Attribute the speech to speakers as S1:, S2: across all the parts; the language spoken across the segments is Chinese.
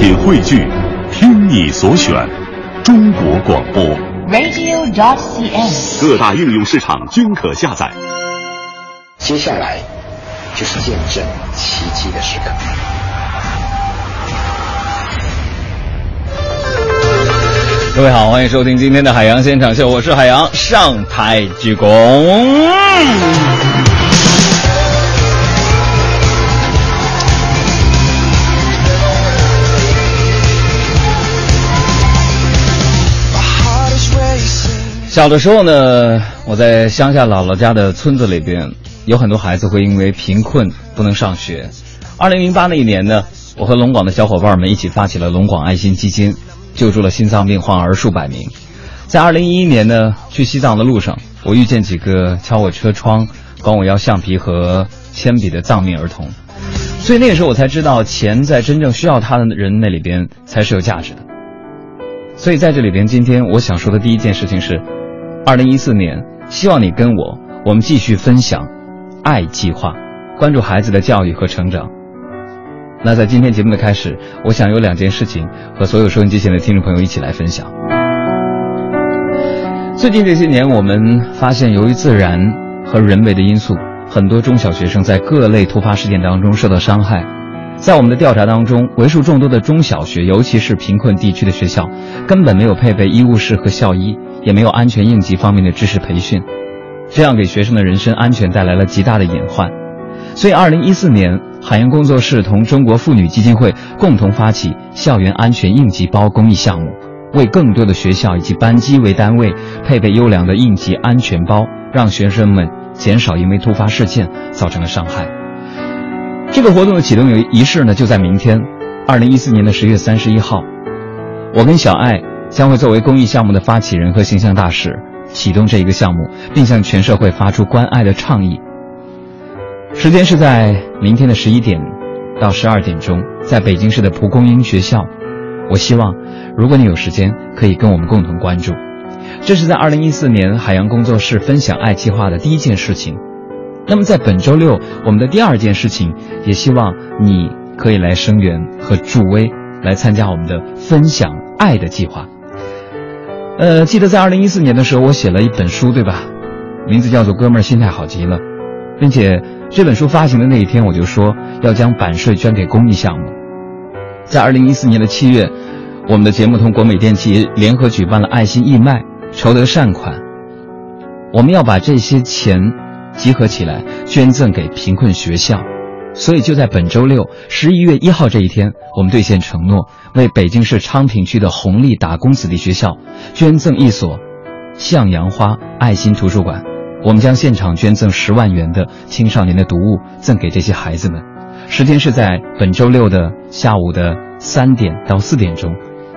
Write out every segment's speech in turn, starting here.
S1: 品汇聚，听你所选，中国广播。
S2: radio.dot.cn，。
S1: 各大应用市场均可下载。
S3: 接下来就是见证奇迹的时刻。
S4: 各位好，欢迎收听今天的海洋现场秀，我是海洋，上台鞠躬。小的时候呢，我在乡下姥姥家的村子里边，有很多孩子会因为贫困不能上学。二零零八那一年呢，我和龙广的小伙伴们一起发起了龙广爱心基金，救助了心脏病患儿数百名。在二零一一年呢，去西藏的路上，我遇见几个敲我车窗、管我要橡皮和铅笔的藏民儿童，所以那个时候我才知道，钱在真正需要它的人那里边才是有价值的。所以在这里边，今天我想说的第一件事情是，二零一四年，希望你跟我，我们继续分享爱计划，关注孩子的教育和成长。那在今天节目的开始，我想有两件事情和所有收音机前的听众朋友一起来分享。最近这些年，我们发现由于自然和人为的因素，很多中小学生在各类突发事件当中受到伤害。在我们的调查当中，为数众多的中小学，尤其是贫困地区的学校，根本没有配备医务室和校医，也没有安全应急方面的知识培训，这样给学生的人身安全带来了极大的隐患。所以，二零一四年，海洋工作室同中国妇女基金会共同发起校园安全应急包公益项目，为更多的学校以及班级为单位配备优良的应急安全包，让学生们减少因为突发事件造成的伤害。这个活动的启动仪式呢，就在明天，二零一四年的十月三十一号。我跟小爱将会作为公益项目的发起人和形象大使，启动这一个项目，并向全社会发出关爱的倡议。时间是在明天的十一点到十二点钟，在北京市的蒲公英学校。我希望，如果你有时间，可以跟我们共同关注。这是在二零一四年海洋工作室分享爱计划的第一件事情。那么在本周六，我们的第二件事情，也希望你可以来声援和助威，来参加我们的分享爱的计划。呃，记得在二零一四年的时候，我写了一本书，对吧？名字叫做《哥们儿心态好极了》，并且这本书发行的那一天，我就说要将版税捐给公益项目。在二零一四年的七月，我们的节目同国美电器联合举办了爱心义卖，筹得善款。我们要把这些钱。集合起来捐赠给贫困学校，所以就在本周六十一月一号这一天，我们兑现承诺，为北京市昌平区的红利打工子弟学校捐赠一所向阳花爱心图书馆。我们将现场捐赠十万元的青少年的读物赠给这些孩子们，时间是在本周六的下午的三点到四点钟，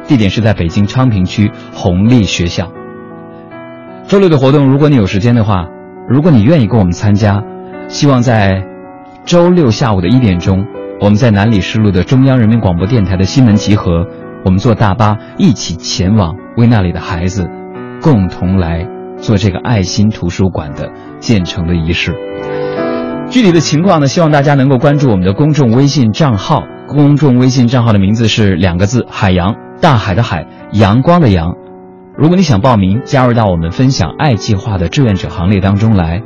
S4: 地点是在北京昌平区红利学校。周六的活动，如果你有时间的话。如果你愿意跟我们参加，希望在周六下午的一点钟，我们在南礼士路的中央人民广播电台的新闻集合，我们坐大巴一起前往，为那里的孩子共同来做这个爱心图书馆的建成的仪式。具体的情况呢，希望大家能够关注我们的公众微信账号，公众微信账号的名字是两个字：海洋，大海的海，阳光的阳。如果你想报名加入到我们分享爱计划的志愿者行列当中来，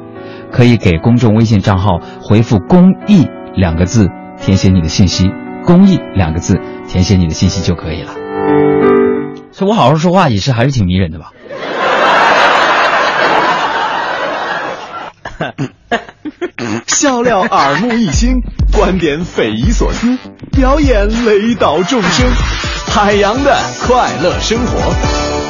S4: 可以给公众微信账号回复“公益”两个字，填写你的信息。“公益”两个字，填写你的信息就可以了。所以我好好说话也是还是挺迷人的吧？
S5: 笑料耳目一新，观点匪夷所思，表演雷倒众生，海洋的快乐生活。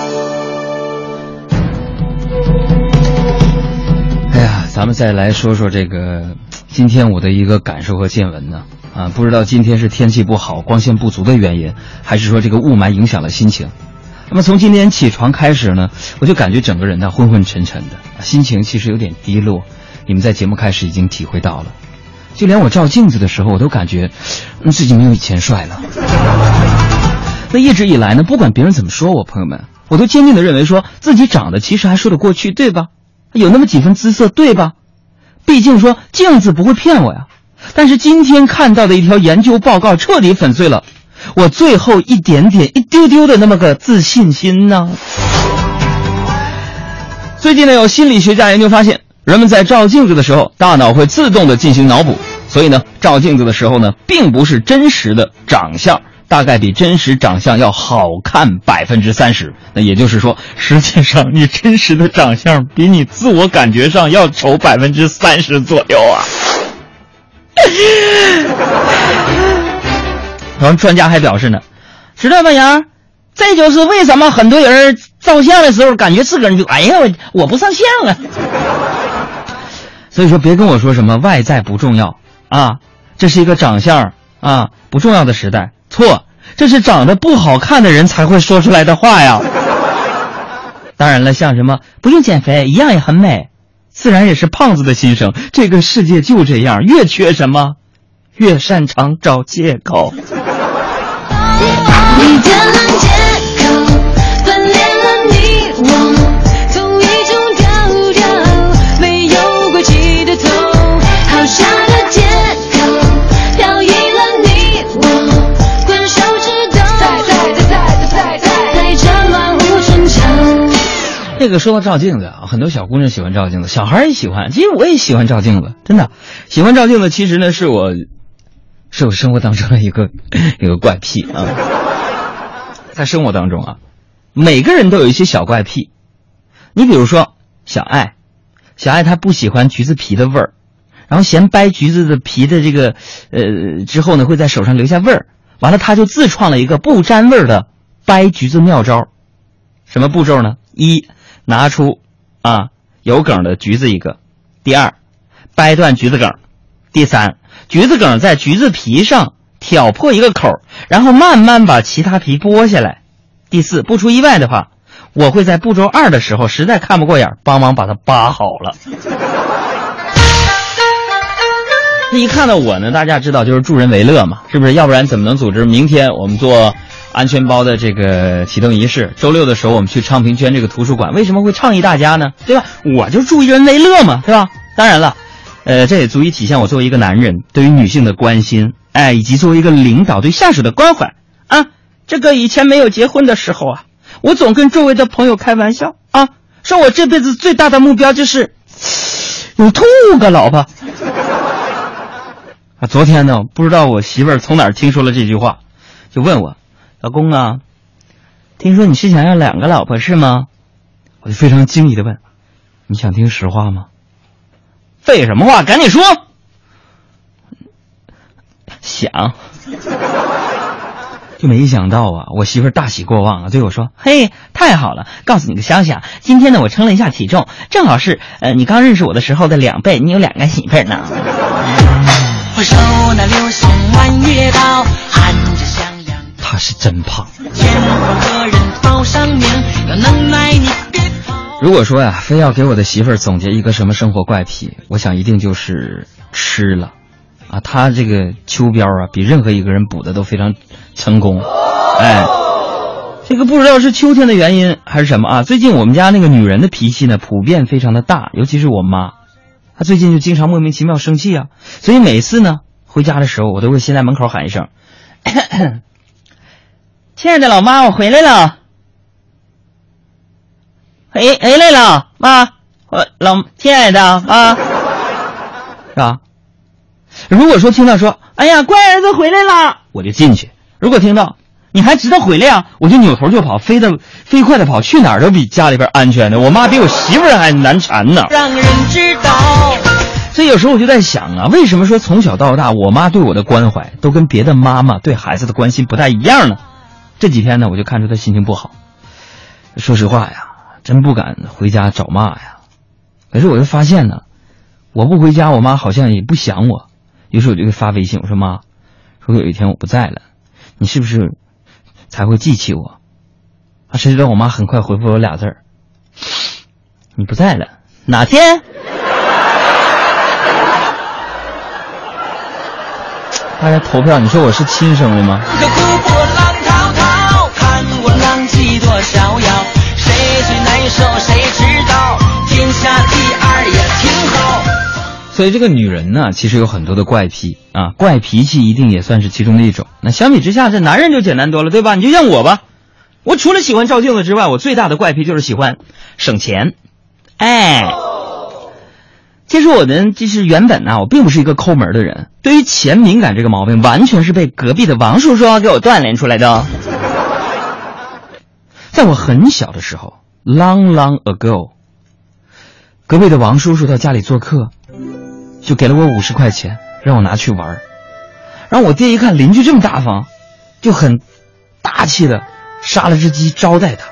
S4: 咱们再来说说这个今天我的一个感受和见闻呢。啊，不知道今天是天气不好、光线不足的原因，还是说这个雾霾影响了心情。那么从今天起床开始呢，我就感觉整个人呢昏昏沉沉的，心情其实有点低落。你们在节目开始已经体会到了，就连我照镜子的时候，我都感觉自己没有以前帅了。那一直以来呢，不管别人怎么说我，朋友们，我都坚定的认为说自己长得其实还说得过去，对吧？有那么几分姿色，对吧？毕竟说镜子不会骗我呀。但是今天看到的一条研究报告彻底粉碎了我最后一点点、一丢丢的那么个自信心呢？最近呢，有心理学家研究发现，人们在照镜子的时候，大脑会自动的进行脑补，所以呢，照镜子的时候呢，并不是真实的长相，大概比真实长相要好看百分之三十。那也就是说，实际上你真实的长相比你自我感觉上要丑百分之三十左右啊。然后专家还表示呢，知道吗，杨？这就是为什么很多人照相的时候感觉自个儿就哎呀，我我不上相了。所以说，别跟我说什么外在不重要啊，这是一个长相啊不重要的时代。错，这是长得不好看的人才会说出来的话呀。当然了，像什么不用减肥，一样也很美，自然也是胖子的心声。这个世界就这样，越缺什么，越擅长找借口。这个说到照镜子啊，很多小姑娘喜欢照镜子，小孩也喜欢。其实我也喜欢照镜子，真的喜欢照镜子。其实呢，是我是我生活当中的一个 一个怪癖啊。在生活当中啊，每个人都有一些小怪癖。你比如说小爱，小爱她不喜欢橘子皮的味儿，然后嫌掰橘子的皮的这个呃之后呢会在手上留下味儿，完了她就自创了一个不沾味儿的掰橘子妙招。什么步骤呢？一拿出，啊，有梗的橘子一个。第二，掰断橘子梗。第三，橘子梗在橘子皮上挑破一个口，然后慢慢把其他皮剥下来。第四，不出意外的话，我会在步骤二的时候实在看不过眼，帮忙把它扒好了。那一看到我呢，大家知道就是助人为乐嘛，是不是？要不然怎么能组织明天我们做？安全包的这个启动仪式，周六的时候我们去昌平捐这个图书馆，为什么会倡议大家呢？对吧？我就助人为乐嘛，对吧？当然了，呃，这也足以体现我作为一个男人对于女性的关心，哎，以及作为一个领导对下属的关怀啊。这个以前没有结婚的时候啊，我总跟周围的朋友开玩笑啊，说我这辈子最大的目标就是 有兔个老婆。啊，昨天呢，不知道我媳妇儿从哪儿听说了这句话，就问我。老公啊，听说你是想要两个老婆是吗？我就非常惊疑的问：“你想听实话吗？”废什么话，赶紧说。想，就没想到啊，我媳妇大喜过望啊，对我说：“嘿，太好了！告诉你个消息啊，今天呢我称了一下体重，正好是呃你刚认识我的时候的两倍，你有两个媳妇呢。”我手那流星弯月刀，含着香。他是真胖。如果说呀，非要给我的媳妇儿总结一个什么生活怪癖，我想一定就是吃了，啊，他这个秋膘啊，比任何一个人补的都非常成功。哎，这个不知道是秋天的原因还是什么啊？最近我们家那个女人的脾气呢，普遍非常的大，尤其是我妈，她最近就经常莫名其妙生气啊，所以每次呢回家的时候，我都会先在门口喊一声。亲爱的老妈，我回来了。回回来了，妈，我老亲爱的妈，是吧？如果说听到说，哎呀，乖儿子回来了，我就进去；如果听到你还知道回来啊，我就扭头就跑，飞的飞快的跑，去哪儿都比家里边安全的。我妈比我媳妇儿还难缠呢。让人知道。所以有时候我就在想啊，为什么说从小到大，我妈对我的关怀都跟别的妈妈对孩子的关心不太一样呢？这几天呢，我就看出他心情不好。说实话呀，真不敢回家找骂呀。可是我又发现呢，我不回家，我妈好像也不想我。于是我就给发微信，我说妈，如果有一天我不在了，你是不是才会记起我？啊，谁知道我妈很快回复我俩字儿：你不在了，哪天？大家投票，你说我是亲生的吗？谁最难受谁知道？天下第二也挺好。所以这个女人呢，其实有很多的怪癖啊，怪脾气一定也算是其中的一种。那相比之下，这男人就简单多了，对吧？你就像我吧，我除了喜欢照镜子之外，我最大的怪癖就是喜欢省钱。哎，其实我呢，就是原本呢，我并不是一个抠门的人，对于钱敏感这个毛病，完全是被隔壁的王叔叔给我锻炼出来的。在我很小的时候，long long ago，隔壁的王叔叔到家里做客，就给了我五十块钱，让我拿去玩。然后我爹一看邻居这么大方，就很大气的杀了只鸡招待他。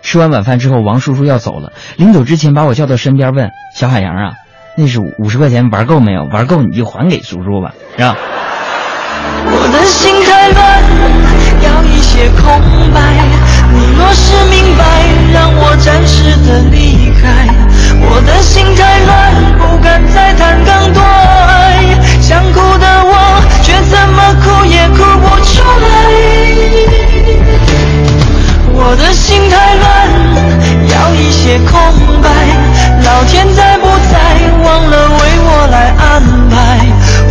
S4: 吃完晚饭之后，王叔叔要走了，临走之前把我叫到身边问：“小海洋啊，那是五十块钱玩够没有？玩够你就还给叔叔吧，是吧？”
S2: 我的心太乱，要一些空白。你若是明白，让我暂时的离开。我的心太乱，不敢再谈更多爱。想哭的我，却怎么哭也哭不出来。我的心太乱，要一些空白。老天在不在，忘了为我来安排。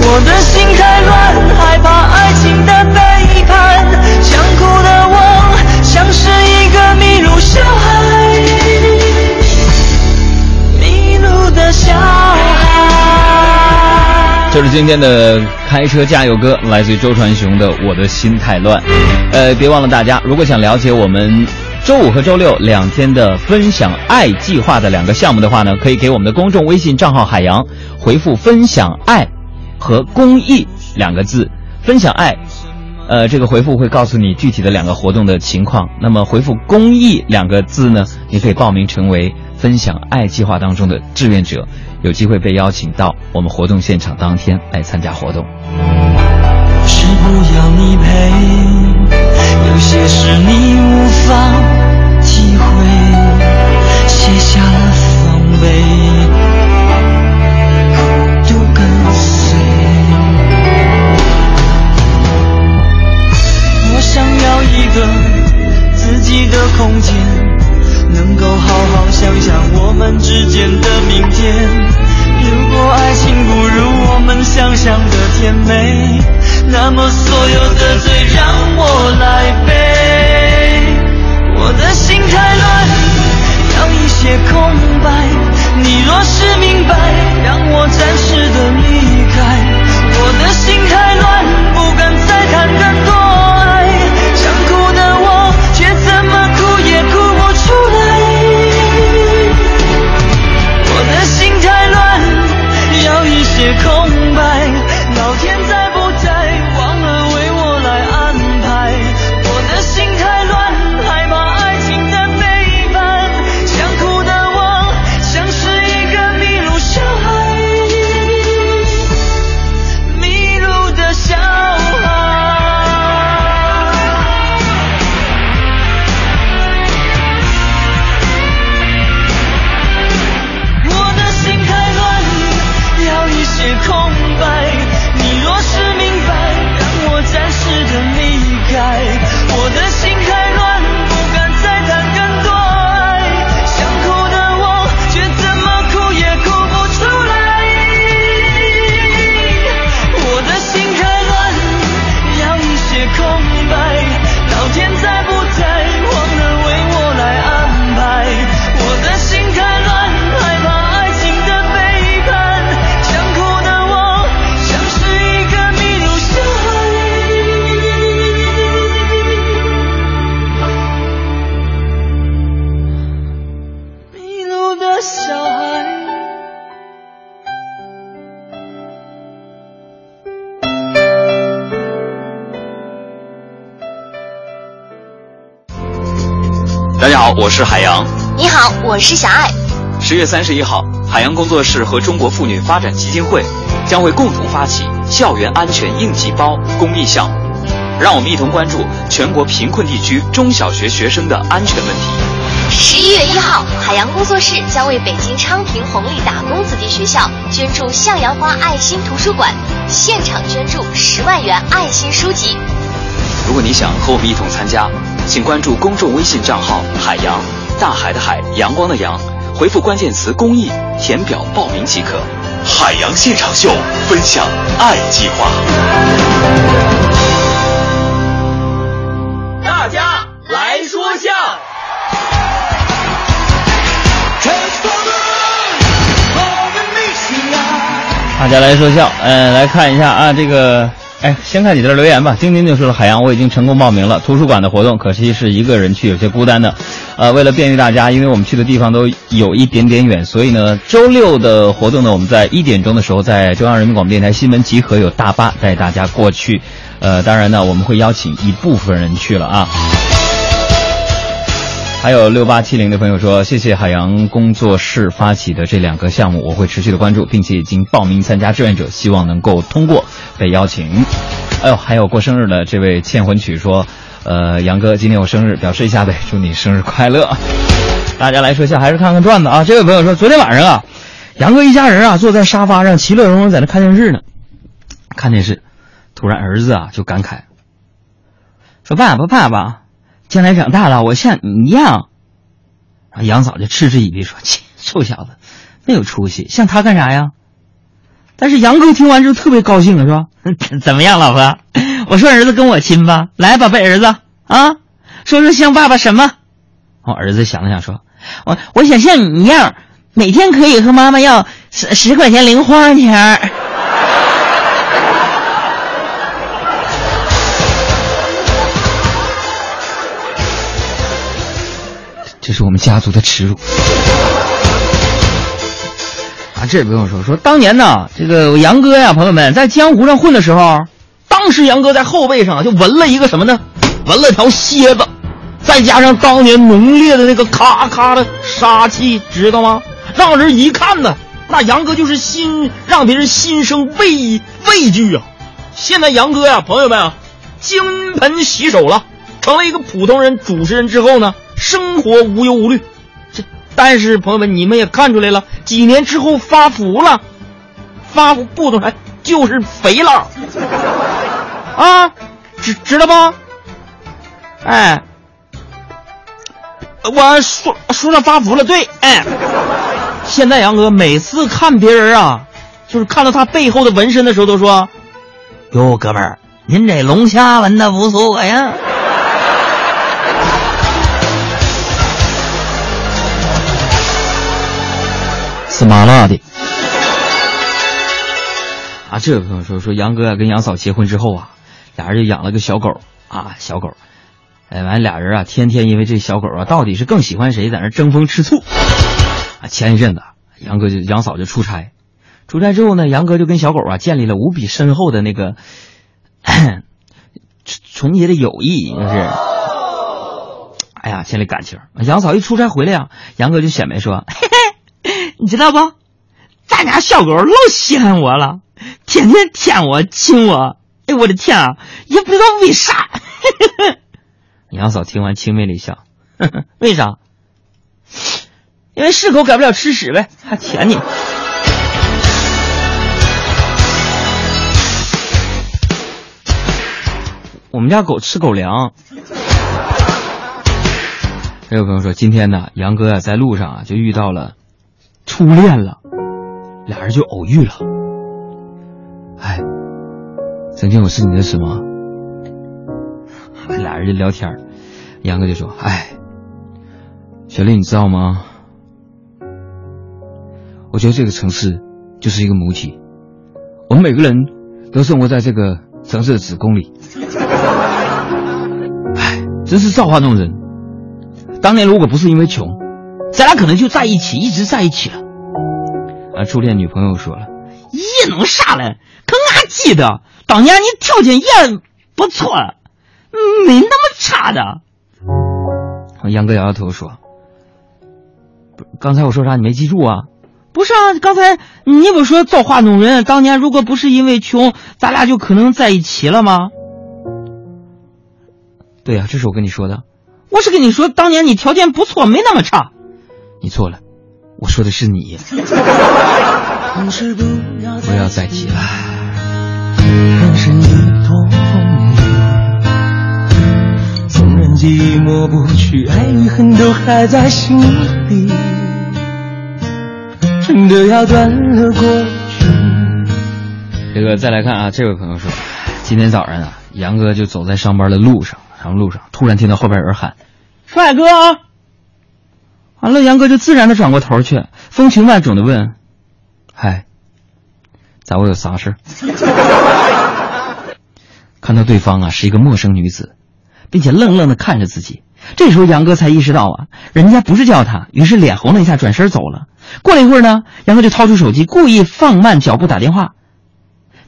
S2: 我的心太乱，害怕爱就。是
S4: 今天的开车加油歌，来自于周传雄的《我的心太乱》。呃，别忘了大家，如果想了解我们周五和周六两天的分享爱计划的两个项目的话呢，可以给我们的公众微信账号“海洋”回复“分享爱”和“公益”两个字，分享爱。呃，这个回复会告诉你具体的两个活动的情况。那么回复“公益”两个字呢，你可以报名成为分享爱计划当中的志愿者，有机会被邀请到我们活动现场当天来参加活动。
S2: 是不要你陪，有些事你无法体会，卸下了防备。又跟随。我想要一个自己的空间，能够好好想想我们之间的明天。如果爱情不如我们想象的甜美，那么所有的罪让我来背。我的心太乱，要一些空白。你若是明白，让我暂时的离开。我的心太乱，不敢再谈更
S6: 好，我是海洋。
S7: 你好，我是小爱。
S6: 十月三十一号，海洋工作室和中国妇女发展基金会将会共同发起校园安全应急包公益项目，让我们一同关注全国贫困地区中小学学生的安全问题。
S7: 十一月一号，海洋工作室将为北京昌平红利打工子弟学校捐助向阳花爱心图书馆，现场捐助十万元爱心书籍。
S6: 如果你想和我们一同参加。请关注公众微信账号“海洋大海的海阳光的阳”，回复关键词“公益”填表报名即可。
S1: 海洋现场秀，分享爱计划。
S8: 大家来说笑。
S4: 大家来说笑，嗯、来看一下啊，这个，哎，先看你这留言吧。晶晶就说了，海洋，我已经成功报名了图书馆的活动，可惜是一个人去，有些孤单的。呃，为了便于大家，因为我们去的地方都有一点点远，所以呢，周六的活动呢，我们在一点钟的时候在中央人民广播电台新闻集合，有大巴带大家过去。呃，当然呢，我们会邀请一部分人去了啊。还有六八七零的朋友说，谢谢海洋工作室发起的这两个项目，我会持续的关注，并且已经报名参加志愿者，希望能够通过被邀请。哎呦，还有过生日的这位欠魂曲说，呃，杨哥今天我生日，表示一下呗，祝你生日快乐。大家来说笑，还是看看段子啊。这位朋友说，昨天晚上啊，杨哥一家人啊坐在沙发上，其乐融融在那看电视呢，看电视，突然儿子啊就感慨，说爸爸爸爸。将来长大了，我像你一样。然后杨嫂就嗤之以鼻说：“切，臭小子，没有出息，像他干啥呀？”但是杨哥听完之后特别高兴了，说：“ 怎么样，老婆？我说儿子跟我亲吧，来，宝贝儿子啊，说说像爸爸什么？”我儿子想了想说：“我我想像你一样，每天可以和妈妈要十十块钱零花钱。”这是我们家族的耻辱啊！这也不用说，说当年呢，这个杨哥呀，朋友们在江湖上混的时候，当时杨哥在后背上就纹了一个什么呢？纹了条蝎子，再加上当年浓烈的那个咔咔的杀气，知道吗？让人一看呢，那杨哥就是心让别人心生畏畏惧啊！现在杨哥呀，朋友们啊，金盆洗手了，成了一个普通人主持人之后呢。生活无忧无虑，这但是朋友们，你们也看出来了，几年之后发福了，发福不懂哎就是肥了，啊，知知道不？哎，我说说上发福了，对，哎，现在杨哥每次看别人啊，就是看到他背后的纹身的时候，都说：“哟，哥们儿，您这龙虾纹的不错呀。”死麻辣的啊！这位朋友说说杨哥啊跟杨嫂结婚之后啊，俩人就养了个小狗啊，小狗，哎，完俩人啊天天因为这小狗啊到底是更喜欢谁在那争风吃醋啊。前一阵子杨哥就杨嫂就出差，出差之后呢，杨哥就跟小狗啊建立了无比深厚的那个纯洁的友谊，就是哎呀建立感情。杨嫂一出差回来呀，杨哥就显摆说。嘿 你知道不？咱家小狗老稀罕我了，天天舔我亲我。哎，我的天啊！也不知道为啥。杨嫂听完轻蔑了一笑，呵 呵为啥？因为是狗改不了吃屎呗，还舔你。我们家狗吃狗粮。还有朋友说，今天呢，杨哥啊，在路上啊，就遇到了。初恋了，俩人就偶遇了。哎，曾经我是你的什么？俩人就聊天杨哥就说：“哎，小丽，你知道吗？我觉得这个城市就是一个母体，我们每个人都生活在这个城市的子宫里。哎，真是造化弄人。当年如果不是因为穷。”咱俩可能就在一起，一直在一起了。啊，初恋女朋友说了：“咦，弄啥嘞？可俺记得当年你条件也不错，没那么差的。”杨哥摇摇头说：“不，刚才我说啥你没记住啊？不是啊，刚才你不说造化弄人？当年如果不是因为穷，咱俩就可能在一起了吗？”对呀，这是我跟你说的。我是跟你说，当年你条件不错，没那么差。你错了，我说的是你。不要再提了。人生一头风雨，纵然记忆抹不去，爱与恨都还在心里。真的要断了过去，这个再来看啊，这位朋友说，今天早上啊，杨哥就走在上班的路上，然后路上突然听到后边有人喊：“帅哥！”完了，杨哥就自然的转过头去，风情万种的问：“嗨，咋我有啥事？” 看到对方啊是一个陌生女子，并且愣愣的看着自己。这时候杨哥才意识到啊，人家不是叫他，于是脸红了一下，转身走了。过了一会儿呢，杨哥就掏出手机，故意放慢脚步打电话。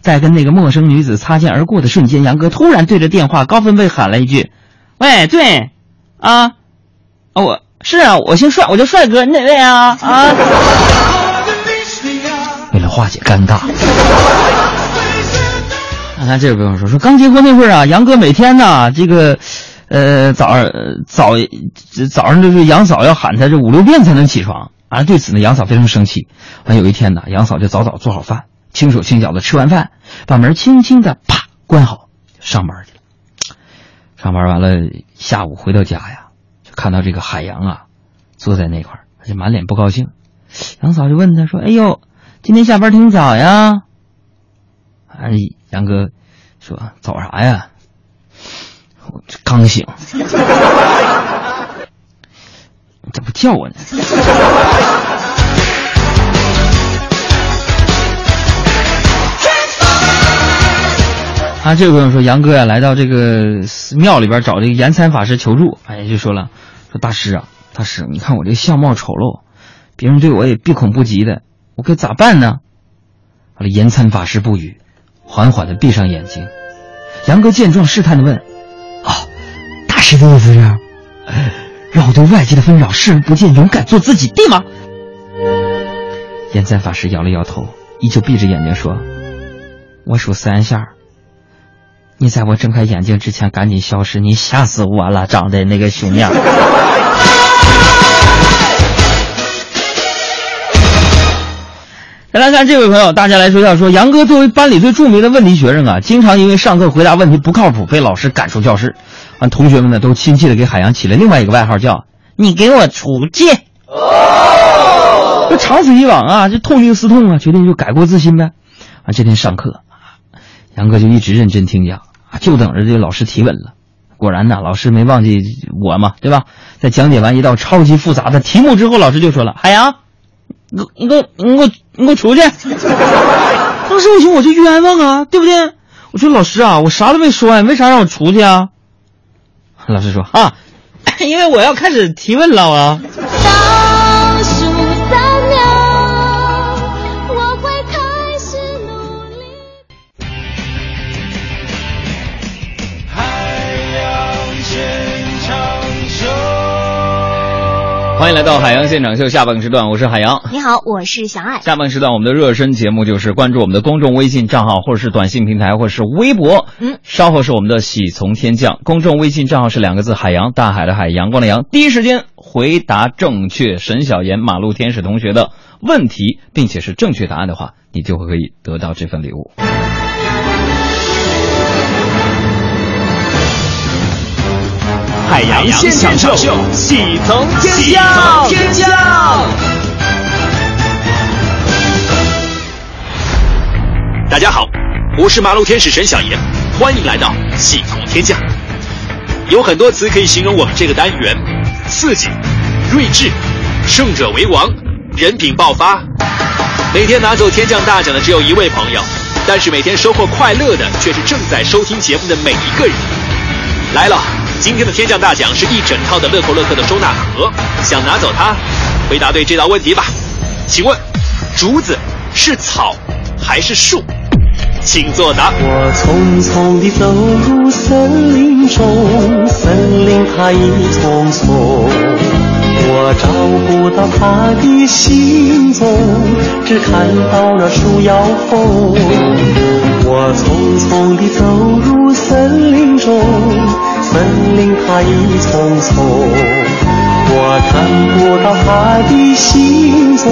S4: 在跟那个陌生女子擦肩而过的瞬间，杨哥突然对着电话高分贝喊了一句：“喂，对，啊，我是啊，我姓帅，我叫帅哥，你哪位啊？啊？”为了化解尴尬，看看这位朋友说说刚结婚那会儿啊，杨哥每天呢，这个，呃，早上早早上就是杨嫂要喊他这五六遍才能起床，啊，对此呢，杨嫂非常生气。完有一天呢，杨嫂就早早做好饭。轻手轻脚的吃完饭，把门轻轻的啪关好，上班去了。上班完了，下午回到家呀，就看到这个海洋啊，坐在那块儿，就满脸不高兴。杨嫂就问他说：“哎呦，今天下班挺早呀？”哎，杨哥说：“早啥呀？我刚醒，咋不叫我呢？”啊，这位朋友说，杨哥呀，来到这个庙里边找这个延参法师求助，哎，就说了，大师啊，大师，你看我这相貌丑陋，别人对我也闭口不及的，我该咋办呢？完了，延参法师不语，缓缓的闭上眼睛。杨哥见状，试探的问：“哦，大师的意思是，让我对外界的纷扰视而不见，勇敢做自己，对吗？”延参法师摇了摇头，依旧闭着眼睛说：“我数三下。”你在我睁开眼睛之前赶紧消失！你吓死我了，长得那个熊样。再来看这位朋友，大家来说一下：说杨哥作为班里最著名的问题学生啊，经常因为上课回答问题不靠谱被老师赶出教室。啊，同学们呢都亲切的给海洋起了另外一个外号，叫“你给我出去”。这长此以往啊，这痛定思痛啊，决定就改过自新呗。啊，这天上课。杨哥就一直认真听讲，就等着这个老师提问了。果然呢，老师没忘记我嘛，对吧？在讲解完一道超级复杂的题目之后，老师就说了：“海洋，你你给我你给我你给我出去！” 当时我寻我就冤枉啊，对不对？我说老师啊，我啥都没说呀，为啥让我出去啊？老师说啊，因为我要开始提问了啊。欢迎来到海洋现场秀下半时段，我是海洋。
S9: 你好，我是小爱。
S4: 下半时段我们的热身节目就是关注我们的公众微信账号，或者是短信平台，或者是微博。
S9: 嗯，
S4: 稍后是我们的喜从天降。公众微信账号是两个字：海洋，大海的海，阳光的阳。第一时间回答正确沈小妍马路天使同学的问题，并且是正确答案的话，你就会可以得到这份礼物。
S5: 海洋现场秀，喜从天降，天降。
S10: 大家好，我是马路天使沈小岩，欢迎来到喜从天降。有很多词可以形容我们这个单元：刺激、睿智、胜者为王、人品爆发。每天拿走天降大奖的只有一位朋友，但是每天收获快乐的却是正在收听节目的每一个人。来了。今天的天降大奖是一整套的乐扣乐扣的收纳盒，想拿走它？回答对这道问题吧。请问，竹子是草还是树？请作答。
S11: 我匆匆地走入森林中，森林它一丛丛，我找不到它的行踪，只看到那树摇风。我匆匆地走入森林中。森林它一丛丛，我看不到它的行踪，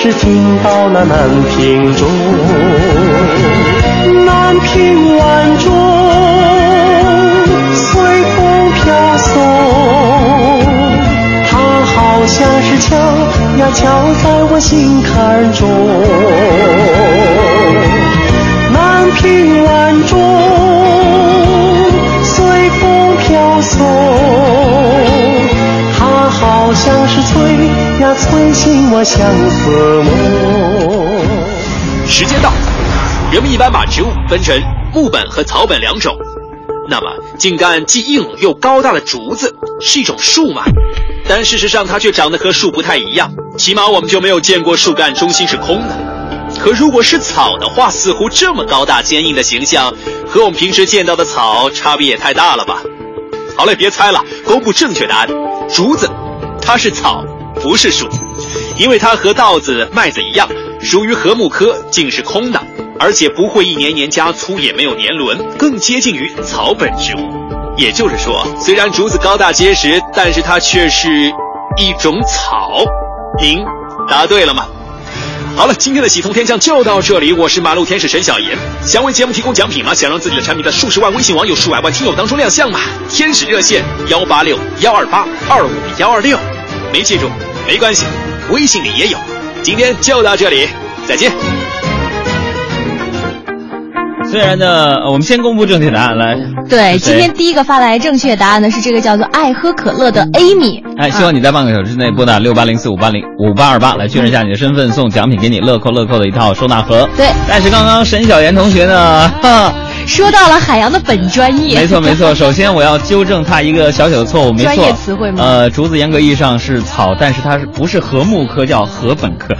S11: 只听到那南屏钟，南屏晚钟随风飘送，它好像是敲呀敲在我心坎中。南屏晚钟好像是催呀催醒我相思梦。
S10: 时间到，人们一般把植物分成木本和草本两种。那么，茎干既硬又高大的竹子是一种树吗？但事实上，它却长得和树不太一样。起码我们就没有见过树干中心是空的。可如果是草的话，似乎这么高大坚硬的形象，和我们平时见到的草差别也太大了吧？好嘞，别猜了，公布正确答案：竹子，它是草，不是树，因为它和稻子、麦子一样，属于禾木科，茎是空的。而且不会一年年加粗，也没有年轮，更接近于草本植物。也就是说，虽然竹子高大结实，但是它却是一种草。您答对了吗？好了，今天的喜从天降就到这里。我是马路天使沈小岩。想为节目提供奖品吗？想让自己的产品在数十万微信网友、数百万听友当中亮相吗？天使热线幺八六幺二八二五幺二六，没记住没关系，微信里也有。今天就到这里，再见。
S4: 虽然呢，我们先公布正确答案来。
S9: 对，今天第一个发来正确答案的是这个叫做爱喝可乐的 Amy。
S4: 哎，希望你在半个小时之内拨打六八零四五八零五八二八来确认一下你的身份，送奖品给你，乐扣乐扣的一套收纳盒。
S9: 对，
S4: 但是刚刚沈小妍同学呢，
S9: 说到了海洋的本专业。
S4: 没错没错，首先我要纠正他一个小小的错误，没错。专
S9: 业词汇吗？
S4: 呃，竹子严格意义上是草，但是它是不是禾木科，叫禾本科。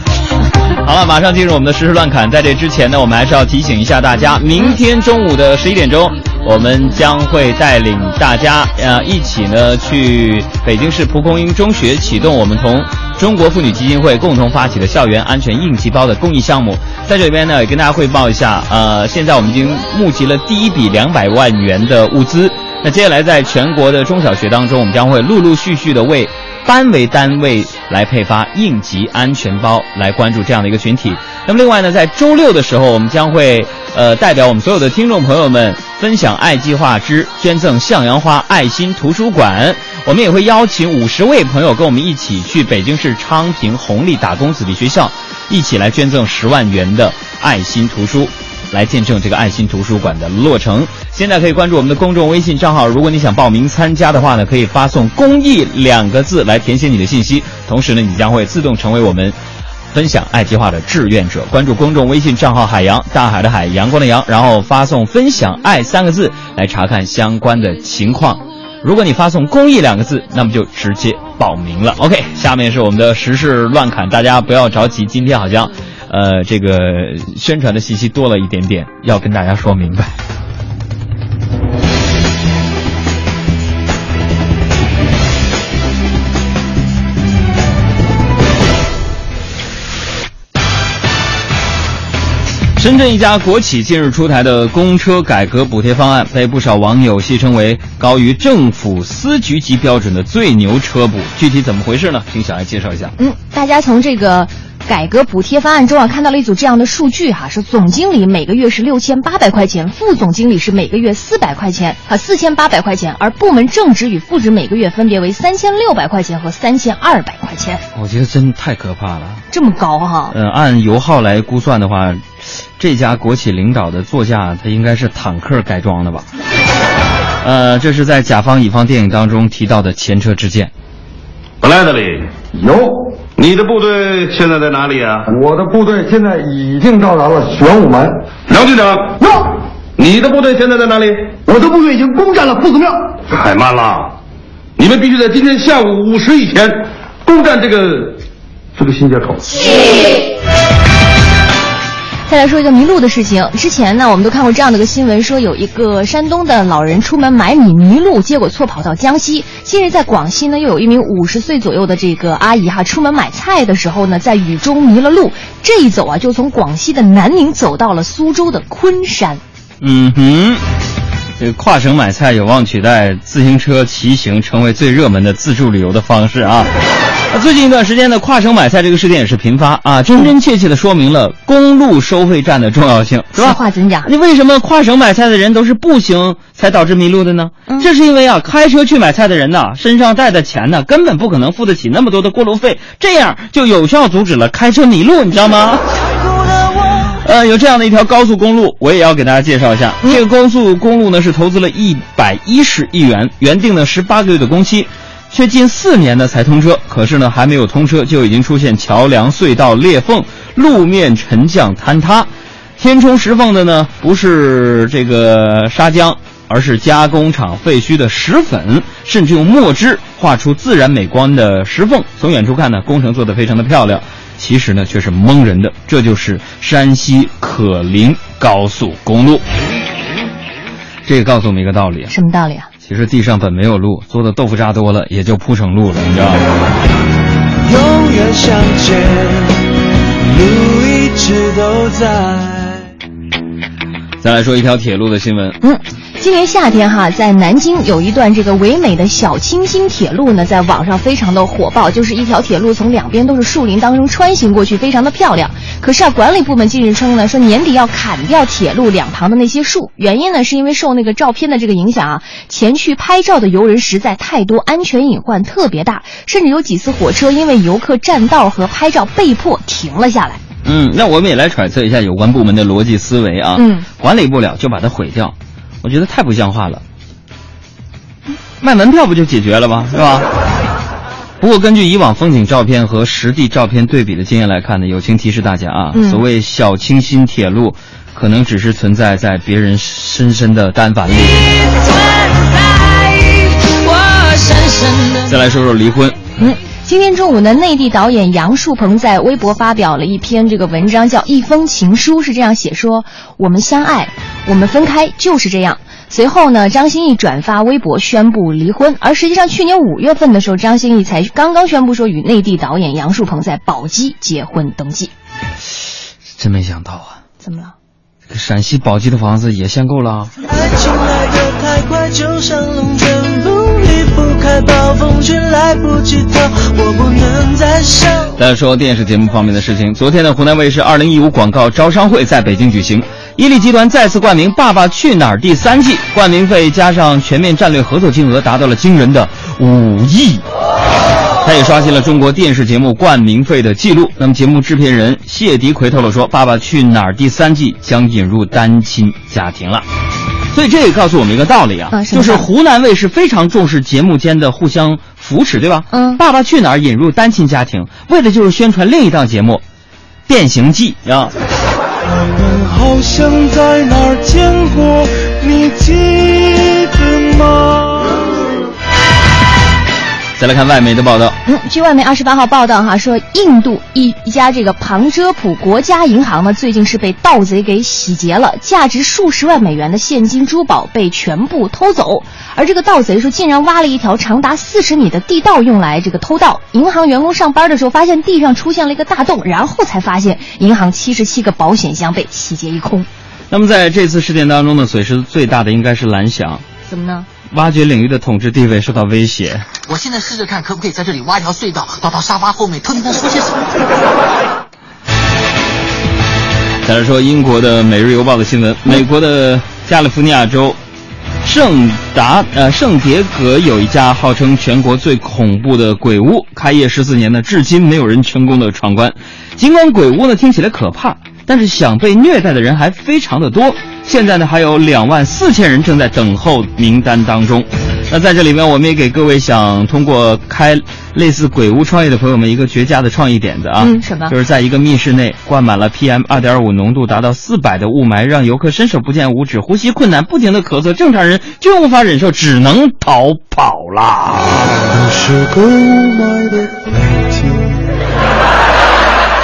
S4: 好了，马上进入我们的实时乱侃。在这之前呢，我们还是要提醒一下大家，明天中午的十一点钟，我们将会带领大家呃一起呢去北京市蒲公英中学启动我们同中国妇女基金会共同发起的校园安全应急包的公益项目。在这里边呢，也跟大家汇报一下，呃，现在我们已经募集了第一笔两百万元的物资。那接下来在全国的中小学当中，我们将会陆陆续续的为。班为单位来配发应急安全包，来关注这样的一个群体。那么另外呢，在周六的时候，我们将会呃代表我们所有的听众朋友们分享爱计划之捐赠向阳花爱心图书馆。我们也会邀请五十位朋友跟我们一起去北京市昌平红利打工子弟学校，一起来捐赠十万元的爱心图书。来见证这个爱心图书馆的落成。现在可以关注我们的公众微信账号，如果你想报名参加的话呢，可以发送“公益”两个字来填写你的信息。同时呢，你将会自动成为我们分享爱计划的志愿者。关注公众微信账号“海洋大海的海阳光的阳”，然后发送“分享爱”三个字来查看相关的情况。如果你发送“公益”两个字，那么就直接报名了。OK，下面是我们的时事乱侃，大家不要着急，今天好像。呃，这个宣传的信息多了一点点，要跟大家说明白。深圳一家国企近日出台的公车改革补贴方案，被不少网友戏称为高于政府司局级标准的最牛车补。具体怎么回事呢？请小艾介绍一下。
S9: 嗯，大家从这个。改革补贴方案中啊，看到了一组这样的数据哈，说总经理每个月是六千八百块钱，副总经理是每个月四百块钱啊，四千八百块钱，而部门正职与副职每个月分别为三千六百块钱和三千二百块钱。
S4: 我觉得真太可怕了，
S9: 这么高哈？
S4: 嗯，按油耗来估算的话，这家国企领导的座驾它应该是坦克改装的吧？呃，这是在甲方乙方电影当中提到的前车之鉴。
S12: 布莱德利有。你的部队现在在哪里啊？
S13: 我的部队现在已经到达了玄武门。
S12: 梁局长，
S13: 哟，
S12: 你的部队现在在哪里？
S13: 我的部队已经攻占了夫子庙。
S12: 太慢了，你们必须在今天下午五时以前攻占这个这个新街口。
S9: 再来说一个迷路的事情。之前呢，我们都看过这样的一个新闻，说有一个山东的老人出门买米迷路，结果错跑到江西。近日在广西呢，又有一名五十岁左右的这个阿姨哈，出门买菜的时候呢，在雨中迷了路，这一走啊，就从广西的南宁走到了苏州的昆山。
S4: 嗯哼，这个跨省买菜有望取代自行车骑行，成为最热门的自助旅游的方式啊。最近一段时间呢，跨省买菜这个事件也是频发啊，真真切切的说明了公路收费站的重要性，是吧？
S9: 话怎讲？
S4: 你为什么跨省买菜的人都是步行才导致迷路的呢？这是因为啊，开车去买菜的人呢，身上带的钱呢，根本不可能付得起那么多的过路费，这样就有效阻止了开车迷路，你知道吗？呃，有这样的一条高速公路，我也要给大家介绍一下。这个高速公路呢，是投资了一百一十亿元，原定的十八个月的工期。却近四年呢才通车。可是呢，还没有通车就已经出现桥梁隧道裂缝、路面沉降坍塌。填充石缝的呢，不是这个砂浆，而是加工厂废墟的石粉，甚至用墨汁画出自然美观的石缝。从远处看呢，工程做得非常的漂亮，其实呢却是蒙人的。这就是山西可林高速公路。这个告诉我们一个道理啊，
S9: 什么道理啊？
S4: 其实地上本没有路，做的豆腐渣多了，也就铺成路了，你知道吗？
S2: 永远向前，路一直都在。
S4: 再来说一条铁路的新闻。
S9: 嗯，今年夏天哈，在南京有一段这个唯美的小清新铁路呢，在网上非常的火爆，就是一条铁路从两边都是树林当中穿行过去，非常的漂亮。可是啊，管理部门近日称呢，说年底要砍掉铁路两旁的那些树，原因呢是因为受那个照片的这个影响啊，前去拍照的游人实在太多，安全隐患特别大，甚至有几次火车因为游客占道和拍照被迫停了下来。
S4: 嗯，那我们也来揣测一下有关部门的逻辑思维啊。
S9: 嗯，
S4: 管理不了就把它毁掉，我觉得太不像话了。卖门票不就解决了吗？是吧？不过根据以往风景照片和实地照片对比的经验来看呢，友情提示大家啊，
S9: 嗯
S4: 所谓小清新铁路，可能只是存在在别人深深的单反里。再来说说离婚。
S9: 嗯，今天中午呢，内地导演杨树鹏在微博发表了一篇这个文章，叫《一封情书》，是这样写说：我们相爱，我们分开就是这样。随后呢，张歆艺转发微博宣布离婚，而实际上去年五月份的时候，张歆艺才刚刚宣布说与内地导演杨树鹏在宝鸡结婚登记。
S4: 真没想到啊，
S9: 怎么了？
S4: 这个陕西宝鸡的房子也限购了啊。
S2: 爱情来得太快，就像龙暴风圈，来不及逃，我不能再想。
S4: 再说电视节目方面的事情，昨天的湖南卫视二零一五广告招商会在北京举行，伊利集团再次冠名《爸爸去哪儿》第三季，冠名费加上全面战略合作金额达到了惊人的五亿。他也刷新了中国电视节目冠名费的记录。那么，节目制片人谢迪奎透露说，《爸爸去哪儿》第三季将引入单亲家庭了。所以这也告诉我们一个道理啊，就是湖南卫视非常重视节目间的互相扶持，对吧？
S9: 嗯《
S4: 爸爸去哪儿》引入单亲家庭，为的就是宣传另一档节目《变形记》啊。
S2: 我们好像在哪儿见过，你记得吗？
S4: 再来看外媒的报道，
S9: 嗯，据外媒二十八号报道哈，说印度一一家这个旁遮普国家银行呢，最近是被盗贼给洗劫了，价值数十万美元的现金珠宝被全部偷走，而这个盗贼说竟然挖了一条长达四十米的地道用来这个偷盗。银行员工上班的时候发现地上出现了一个大洞，然后才发现银行七十七个保险箱被洗劫一空。
S4: 那么在这次事件当中呢，损失最大的应该是蓝翔，
S9: 怎么呢？
S4: 挖掘领域的统治地位受到威胁。
S14: 我现在试试看，可不可以在这里挖一条隧道，跑到沙发后面偷听他说些什么。
S4: 再来说英国的《每日邮报》的新闻，美国的加利福尼亚州圣达呃圣迭戈有一家号称全国最恐怖的鬼屋，开业十四年呢，至今没有人成功的闯关。尽管鬼屋呢听起来可怕，但是想被虐待的人还非常的多。现在呢，还有两万四千人正在等候名单当中。那在这里面，我们也给各位想通过开类似鬼屋创业的朋友们一个绝佳的创意点子啊！
S9: 嗯什么
S4: 就是在一个密室内灌满了 PM 二点五浓度达到四百的雾霾，让游客伸手不见五指，呼吸困难，不停的咳嗽，正常人就无法忍受，只能逃跑啦。
S2: 是个雾霾的北京。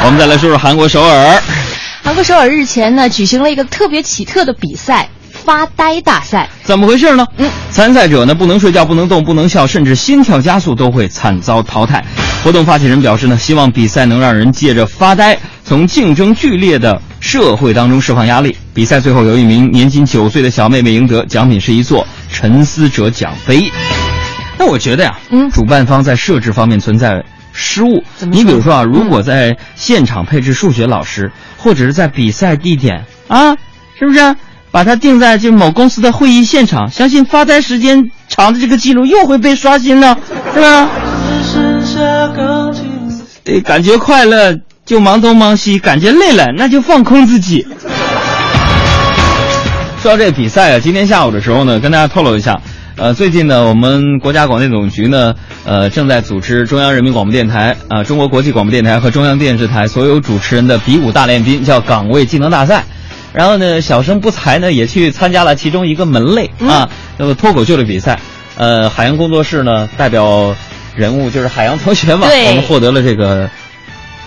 S4: 我们再来说说韩国首尔。
S9: 韩国首尔日前呢举行了一个特别奇特的比赛——发呆大赛。
S4: 怎么回事呢？
S9: 嗯，
S4: 参赛者呢不能睡觉、不能动、不能笑，甚至心跳加速都会惨遭淘汰。活动发起人表示呢，希望比赛能让人借着发呆，从竞争剧烈的社会当中释放压力。比赛最后有一名年仅九岁的小妹妹赢得，奖品是一座沉思者奖杯。那我觉得呀，
S9: 嗯，
S4: 主办方在设置方面存在失误。你比如说啊，如果在现场配置数学老师，或者是在比赛地点啊，是不是把它定在就某公司的会议现场？相信发呆时间长的这个记录又会被刷新呢，是吧？对，感觉快乐就忙东忙西，感觉累了那就放空自己。说到这比赛啊，今天下午的时候呢，跟大家透露一下，呃，最近呢，我们国家广电总局呢，呃，正在组织中央人民广播电台、啊、中国国际广播电台和中央电视台所有主持人的比武大练兵，叫岗位技能大赛。然后呢，小生不才呢也去参加了其中一个门类啊，那么脱口秀的比赛。呃，海洋工作室呢代表人物就是海洋同学嘛，我们获得了这个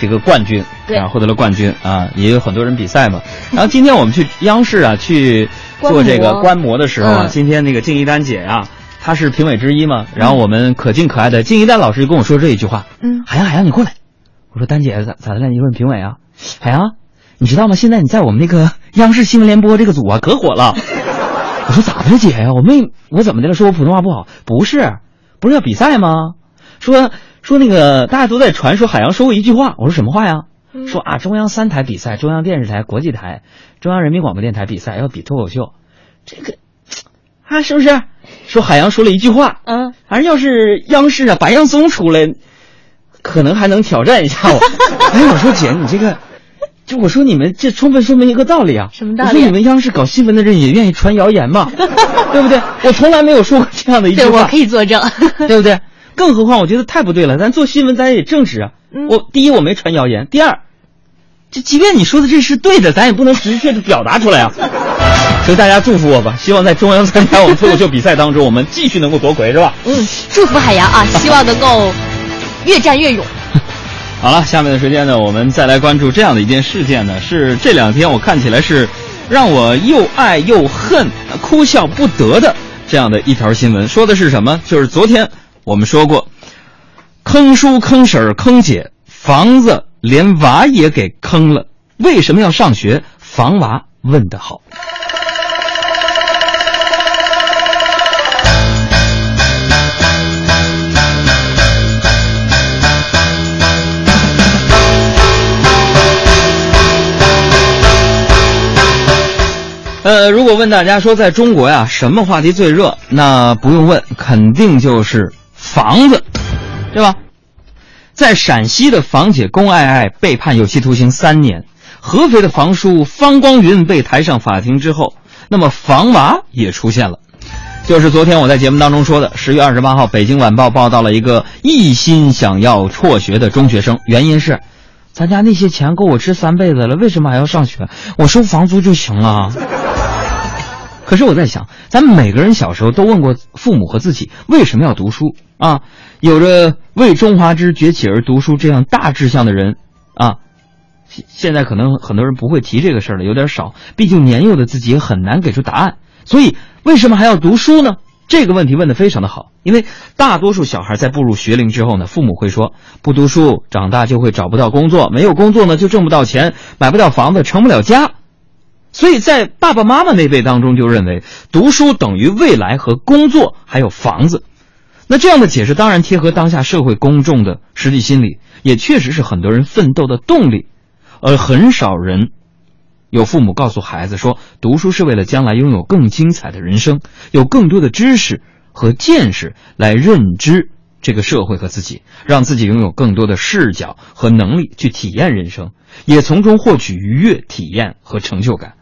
S4: 这个冠军，
S9: 对
S4: 啊，获得了冠军啊，也有很多人比赛嘛。然后今天我们去央视啊去做这个
S9: 观摩
S4: 的时候啊，
S9: 嗯
S4: 今天那个敬一丹姐啊，她是评委之一嘛，然后我们可敬可爱的敬一丹老师就跟我说这一句话，
S9: 嗯，
S4: 海洋海洋你过来，我说丹姐咋咋的了？你问评委啊，海洋，你知道吗？现在你在我们那个央视新闻联播这个组啊可火了。我说咋的了姐呀？我没我怎么的了？说我普通话不好？不是，不是要比赛吗？说说那个大家都在传说海洋说过一句话，我说什么话呀？说啊中央三台比赛，中央电视台、国际台、中央人民广播电台比赛要比脱口秀，这个啊是不是？说海洋说了一句话，
S9: 嗯，
S4: 反正要是央视啊白岩松出来，可能还能挑战一下我。哎，我说姐你这个。就我说你们这充分说明一个道理啊，
S9: 什么道理
S4: 我说你们央视搞新闻的人也愿意传谣言嘛，对不对？我从来没有说过这样的一句
S9: 对，
S4: 话，
S9: 我可以作证。
S4: 对不对？更何况我觉得太不对了，咱做新闻咱也正直啊。
S9: 嗯
S4: 我第一我没传谣言，第二，就即便你说的这是对的，咱也不能直接的表达出来啊。所以大家祝福我吧，希望在中央参加我们脱口秀比赛当中，我们继续能够夺魁，是吧？
S9: 嗯，祝福海洋啊，希望能够越战越勇。
S4: 好了，下面的时间呢，我们再来关注这样的一件事件呢，是这两天我看起来是让我又爱又恨、哭笑不得的这样的一条新闻。说的是什么？就是昨天我们说过，坑叔、坑婶儿、坑姐，房子连娃也给坑了。为什么要上学？防娃问得好。呃，如果问大家说在中国呀，什么话题最热？那不用问，肯定就是房子，对吧？在陕西的房姐龚爱爱被判有期徒刑三年，合肥的房叔方光云被抬上法庭之后，那么房娃也出现了。就是昨天我在节目当中说的，十月二十八号，《北京晚报》报道了一个一心想要辍学的中学生，原因是，咱家那些钱够我吃三辈子了，为什么还要上学？我收房租就行了。可是我在想，咱们每个人小时候都问过父母和自己为什么要读书啊？有着为中华之崛起而读书这样大志向的人啊，现现在可能很多人不会提这个事儿了，有点少。毕竟年幼的自己也很难给出答案。所以，为什么还要读书呢？这个问题问得非常的好，因为大多数小孩在步入学龄之后呢，父母会说，不读书，长大就会找不到工作，没有工作呢就挣不到钱，买不到房子，成不了家。所以在爸爸妈妈那辈当中，就认为读书等于未来和工作，还有房子。那这样的解释当然贴合当下社会公众的实际心理，也确实是很多人奋斗的动力。而很少人有父母告诉孩子说，读书是为了将来拥有更精彩的人生，有更多的知识和见识来认知这个社会和自己，让自己拥有更多的视角和能力去体验人生，也从中获取愉悦体验和成就感。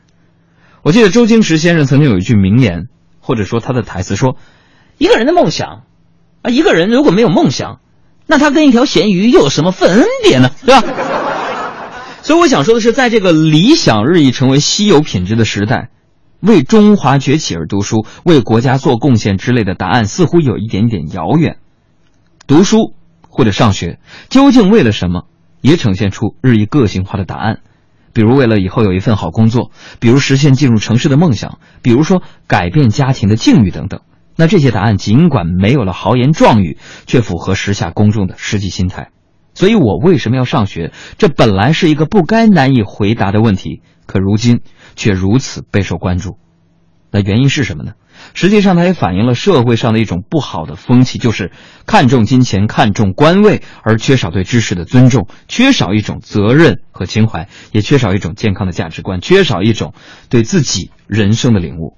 S4: 我记得周星驰先生曾经有一句名言，或者说他的台词说：“一个人的梦想，啊，一个人如果没有梦想，那他跟一条咸鱼又有什么分别呢？对吧？”所以我想说的是，在这个理想日益成为稀有品质的时代，为中华崛起而读书，为国家做贡献之类的答案似乎有一点点遥远。读书或者上学，究竟为了什么，也呈现出日益个性化的答案。比如为了以后有一份好工作，比如实现进入城市的梦想，比如说改变家庭的境遇等等。那这些答案尽管没有了豪言壮语，却符合时下公众的实际心态。所以我为什么要上学？这本来是一个不该难以回答的问题，可如今却如此备受关注。那原因是什么呢？实际上，它也反映了社会上的一种不好的风气，就是看重金钱、看重官位，而缺少对知识的尊重，缺少一种责任和情怀，也缺少一种健康的价值观，缺少一种对自己人生的领悟。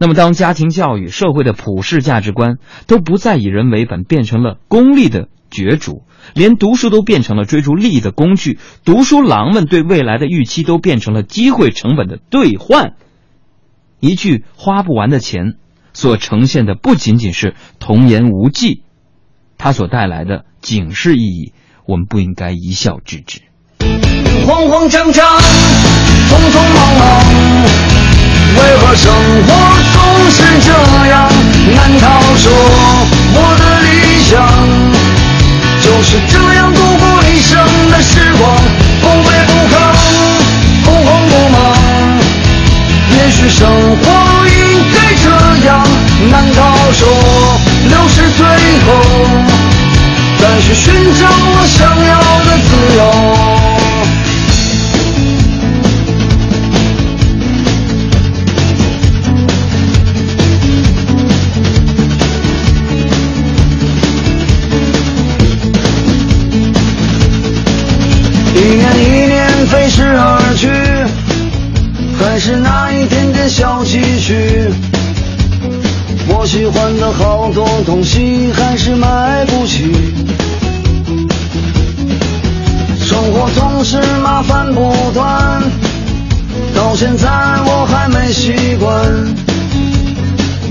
S4: 那么，当家庭教育、社会的普世价值观都不再以人为本，变成了功利的角逐，连读书都变成了追逐利益的工具，读书郎们对未来的预期都变成了机会成本的兑换。一句花不完的钱，所呈现的不仅仅是童言无忌，它所带来的警示意义，我们不应该一笑置之。
S15: 慌慌张张，匆匆忙忙，为何生活总是这样？难道说我的理想就是这样度过一生的时光？不卑不亢，不慌不忙。也许生活应该这样。难道说六十岁后再去寻找我想要东西还是买不起。生活总是麻烦不断，到现在我还没习惯。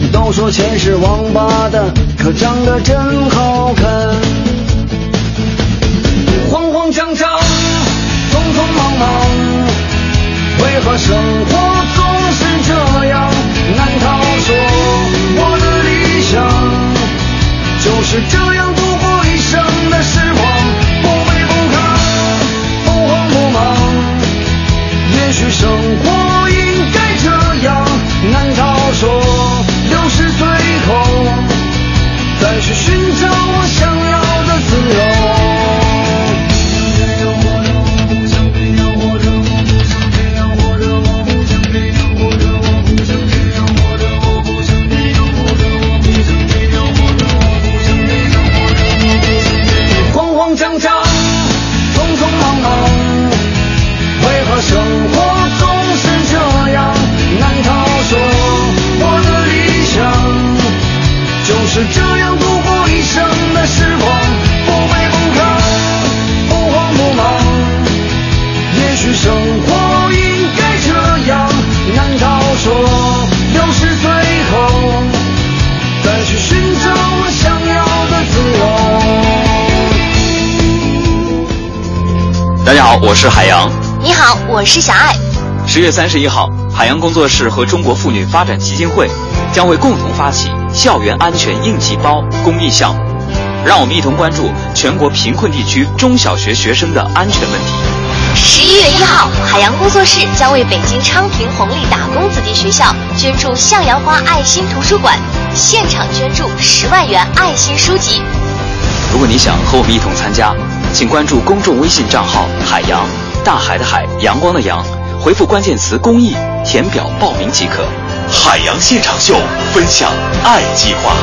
S15: 都说钱是王八蛋，可长得真好看。慌慌张张，匆匆忙忙，为何生活就是是
S16: 海洋。
S7: 你好，我是小爱。
S16: 十月三十一号，海洋工作室和中国妇女发展基金会将会共同发起校园安全应急包公益项目，让我们一同关注全国贫困地区中小学学生的安全问题。
S7: 十一月一号，海洋工作室将为北京昌平红利打工子弟学校捐助向阳花爱心图书馆，现场捐助十万元爱心书籍。
S16: 如果你想和我们一同参加，请关注公众微信账号“海洋大海的海阳光的阳”，回复关键词“公益”填表报名即可。
S17: 海洋现场秀分享爱计划。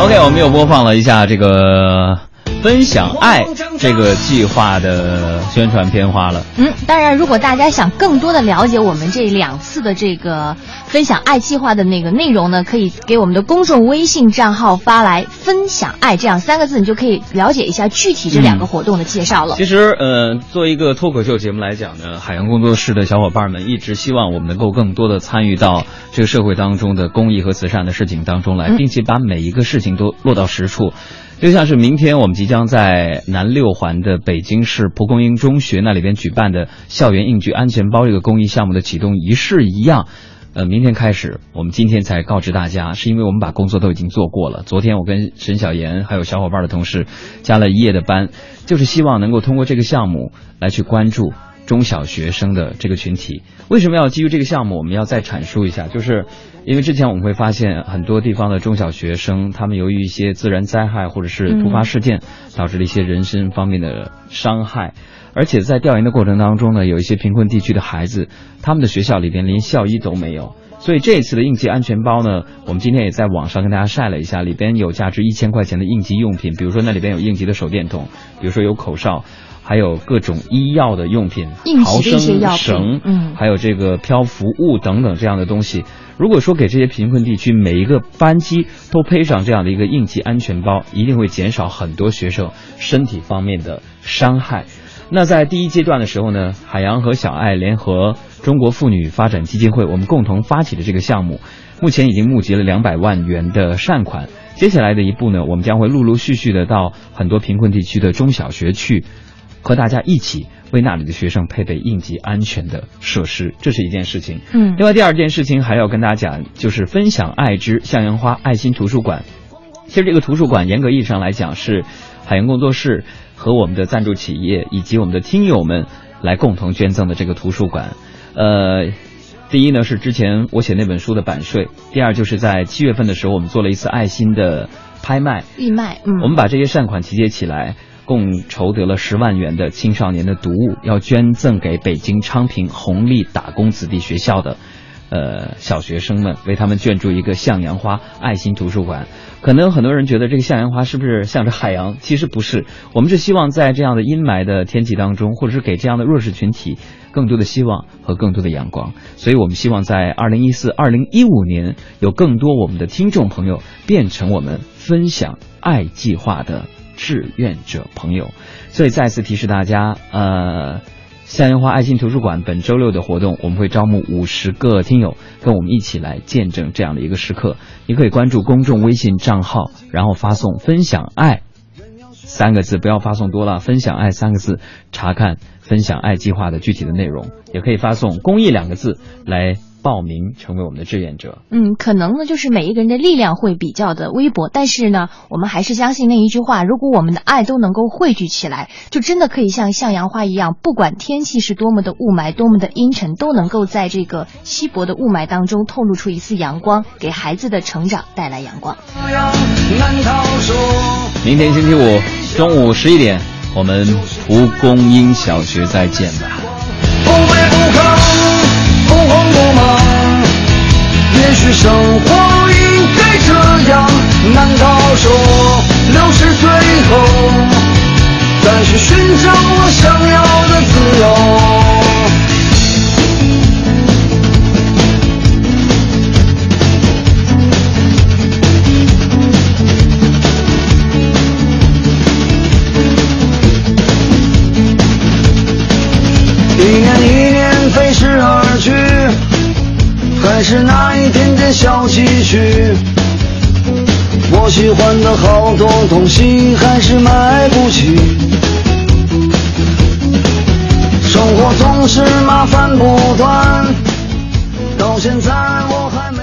S4: OK，我们又播放了一下这个分享爱这个计划的宣传片花了。
S9: 嗯，当然，如果大家想更多的了解我们这两次的这个分享爱计划的那个内容呢，可以给我们的公众微信账号发来“分享爱”这样三个字，你就可以了解一下具体这两个活动的介绍了。
S4: 其实，呃，作为一个脱口秀节目来讲呢，海洋工作室的小伙伴们一直希望我们能够更多的参与到这个社会当中的公益和慈善的事情当中来，
S9: 嗯
S4: 并且把每一个事情都落到实处。就像是明天我们即将在南六环的北京市蒲公英中学那里边举办的校园应急安全包这个公益项目的启动仪式一样。呃，明天开始，我们今天才告知大家，是因为我们把工作都已经做过了。昨天我跟沈小妍还有小伙伴的同事加了一夜的班，就是希望能够通过这个项目来去关注中小学生的这个群体。为什么要基于这个项目？我们要再阐述一下，就是因为之前我们会发现很多地方的中小学生，他们由于一些自然灾害或者是突发事件，导致了一些人身方面的伤害。而且在调研的过程当中呢，有一些贫困地区的孩子，他们的学校里边连校医都没有。所以这一次的应急安全包呢，我们今天也在网上跟大家晒了一下，里边有价值一千块钱的应急用品，比如说那里边有应急的手电筒，比如说有口哨，还有各种医药的用品，
S9: 应
S4: 逃
S9: 急的一些药
S4: 生绳，
S9: 嗯
S4: 还有这个漂浮物等等这样的东西。如果说给这些贫困地区每一个班级都配上这样的一个应急安全包，一定会减少很多学生身体方面的伤害。那在第一阶段的时候呢，海洋和小爱联合中国妇女发展基金会，我们共同发起的这个项目，目前已经募集了两百万元的善款。接下来的一步呢，我们将会陆陆续续的到很多贫困地区的中小学去，和大家一起为那里的学生配备应急安全的设施，这是一件事情。
S9: 嗯，
S4: 另外第二件事情还要跟大家讲，就是分享爱之向阳花爱心图书馆。其实这个图书馆严格意义上来讲是海洋工作室和我们的赞助企业以及我们的听友们来共同捐赠的这个图书馆。呃，第一呢是之前我写那本书的版税，第二就是在七月份的时候我们做了一次爱心的拍卖，
S9: 义卖。嗯，
S4: 我们把这些善款集结起来，共筹得了十万元的青少年的读物，要捐赠给北京昌平红利打工子弟学校的。呃，小学生们为他们捐助一个向阳花爱心图书馆。可能很多人觉得这个向阳花是不是向着海洋？其实不是，我们是希望在这样的阴霾的天气当中，或者是给这样的弱势群体更多的希望和更多的阳光。所以我们希望在二零一四、二零一五年，有更多我们的听众朋友变成我们分享爱计划的志愿者朋友。所以再次提示大家，呃。向阳花爱心图书馆本周六的活动，我们会招募五十个听友，跟我们一起来见证这样的一个时刻。你可以关注公众微信账号，然后发送“分享爱”三个字，不要发送多了，“分享爱”三个字，查看分享爱计划的具体的内容。也可以发送“公益”两个字来。报名成为我们的志愿者，
S9: 嗯，可能呢，就是每一个人的力量会比较的微薄，但是呢，我们还是相信那一句话：如果我们的爱都能够汇聚起来，就真的可以像向阳花一样，不管天气是多么的雾霾，多么的阴沉，都能够在这个稀薄的雾霾当中透露出一丝阳光，给孩子的成长带来阳光。
S4: 明天星期五中午十一点，我们蒲公英小学再见吧。
S15: 也许生活应该这样，难道说六十岁后再去寻找我想要的自由？还是那一点点小积蓄，我喜欢的好多东西还是买不起。生活总是麻烦不断，到现在我还。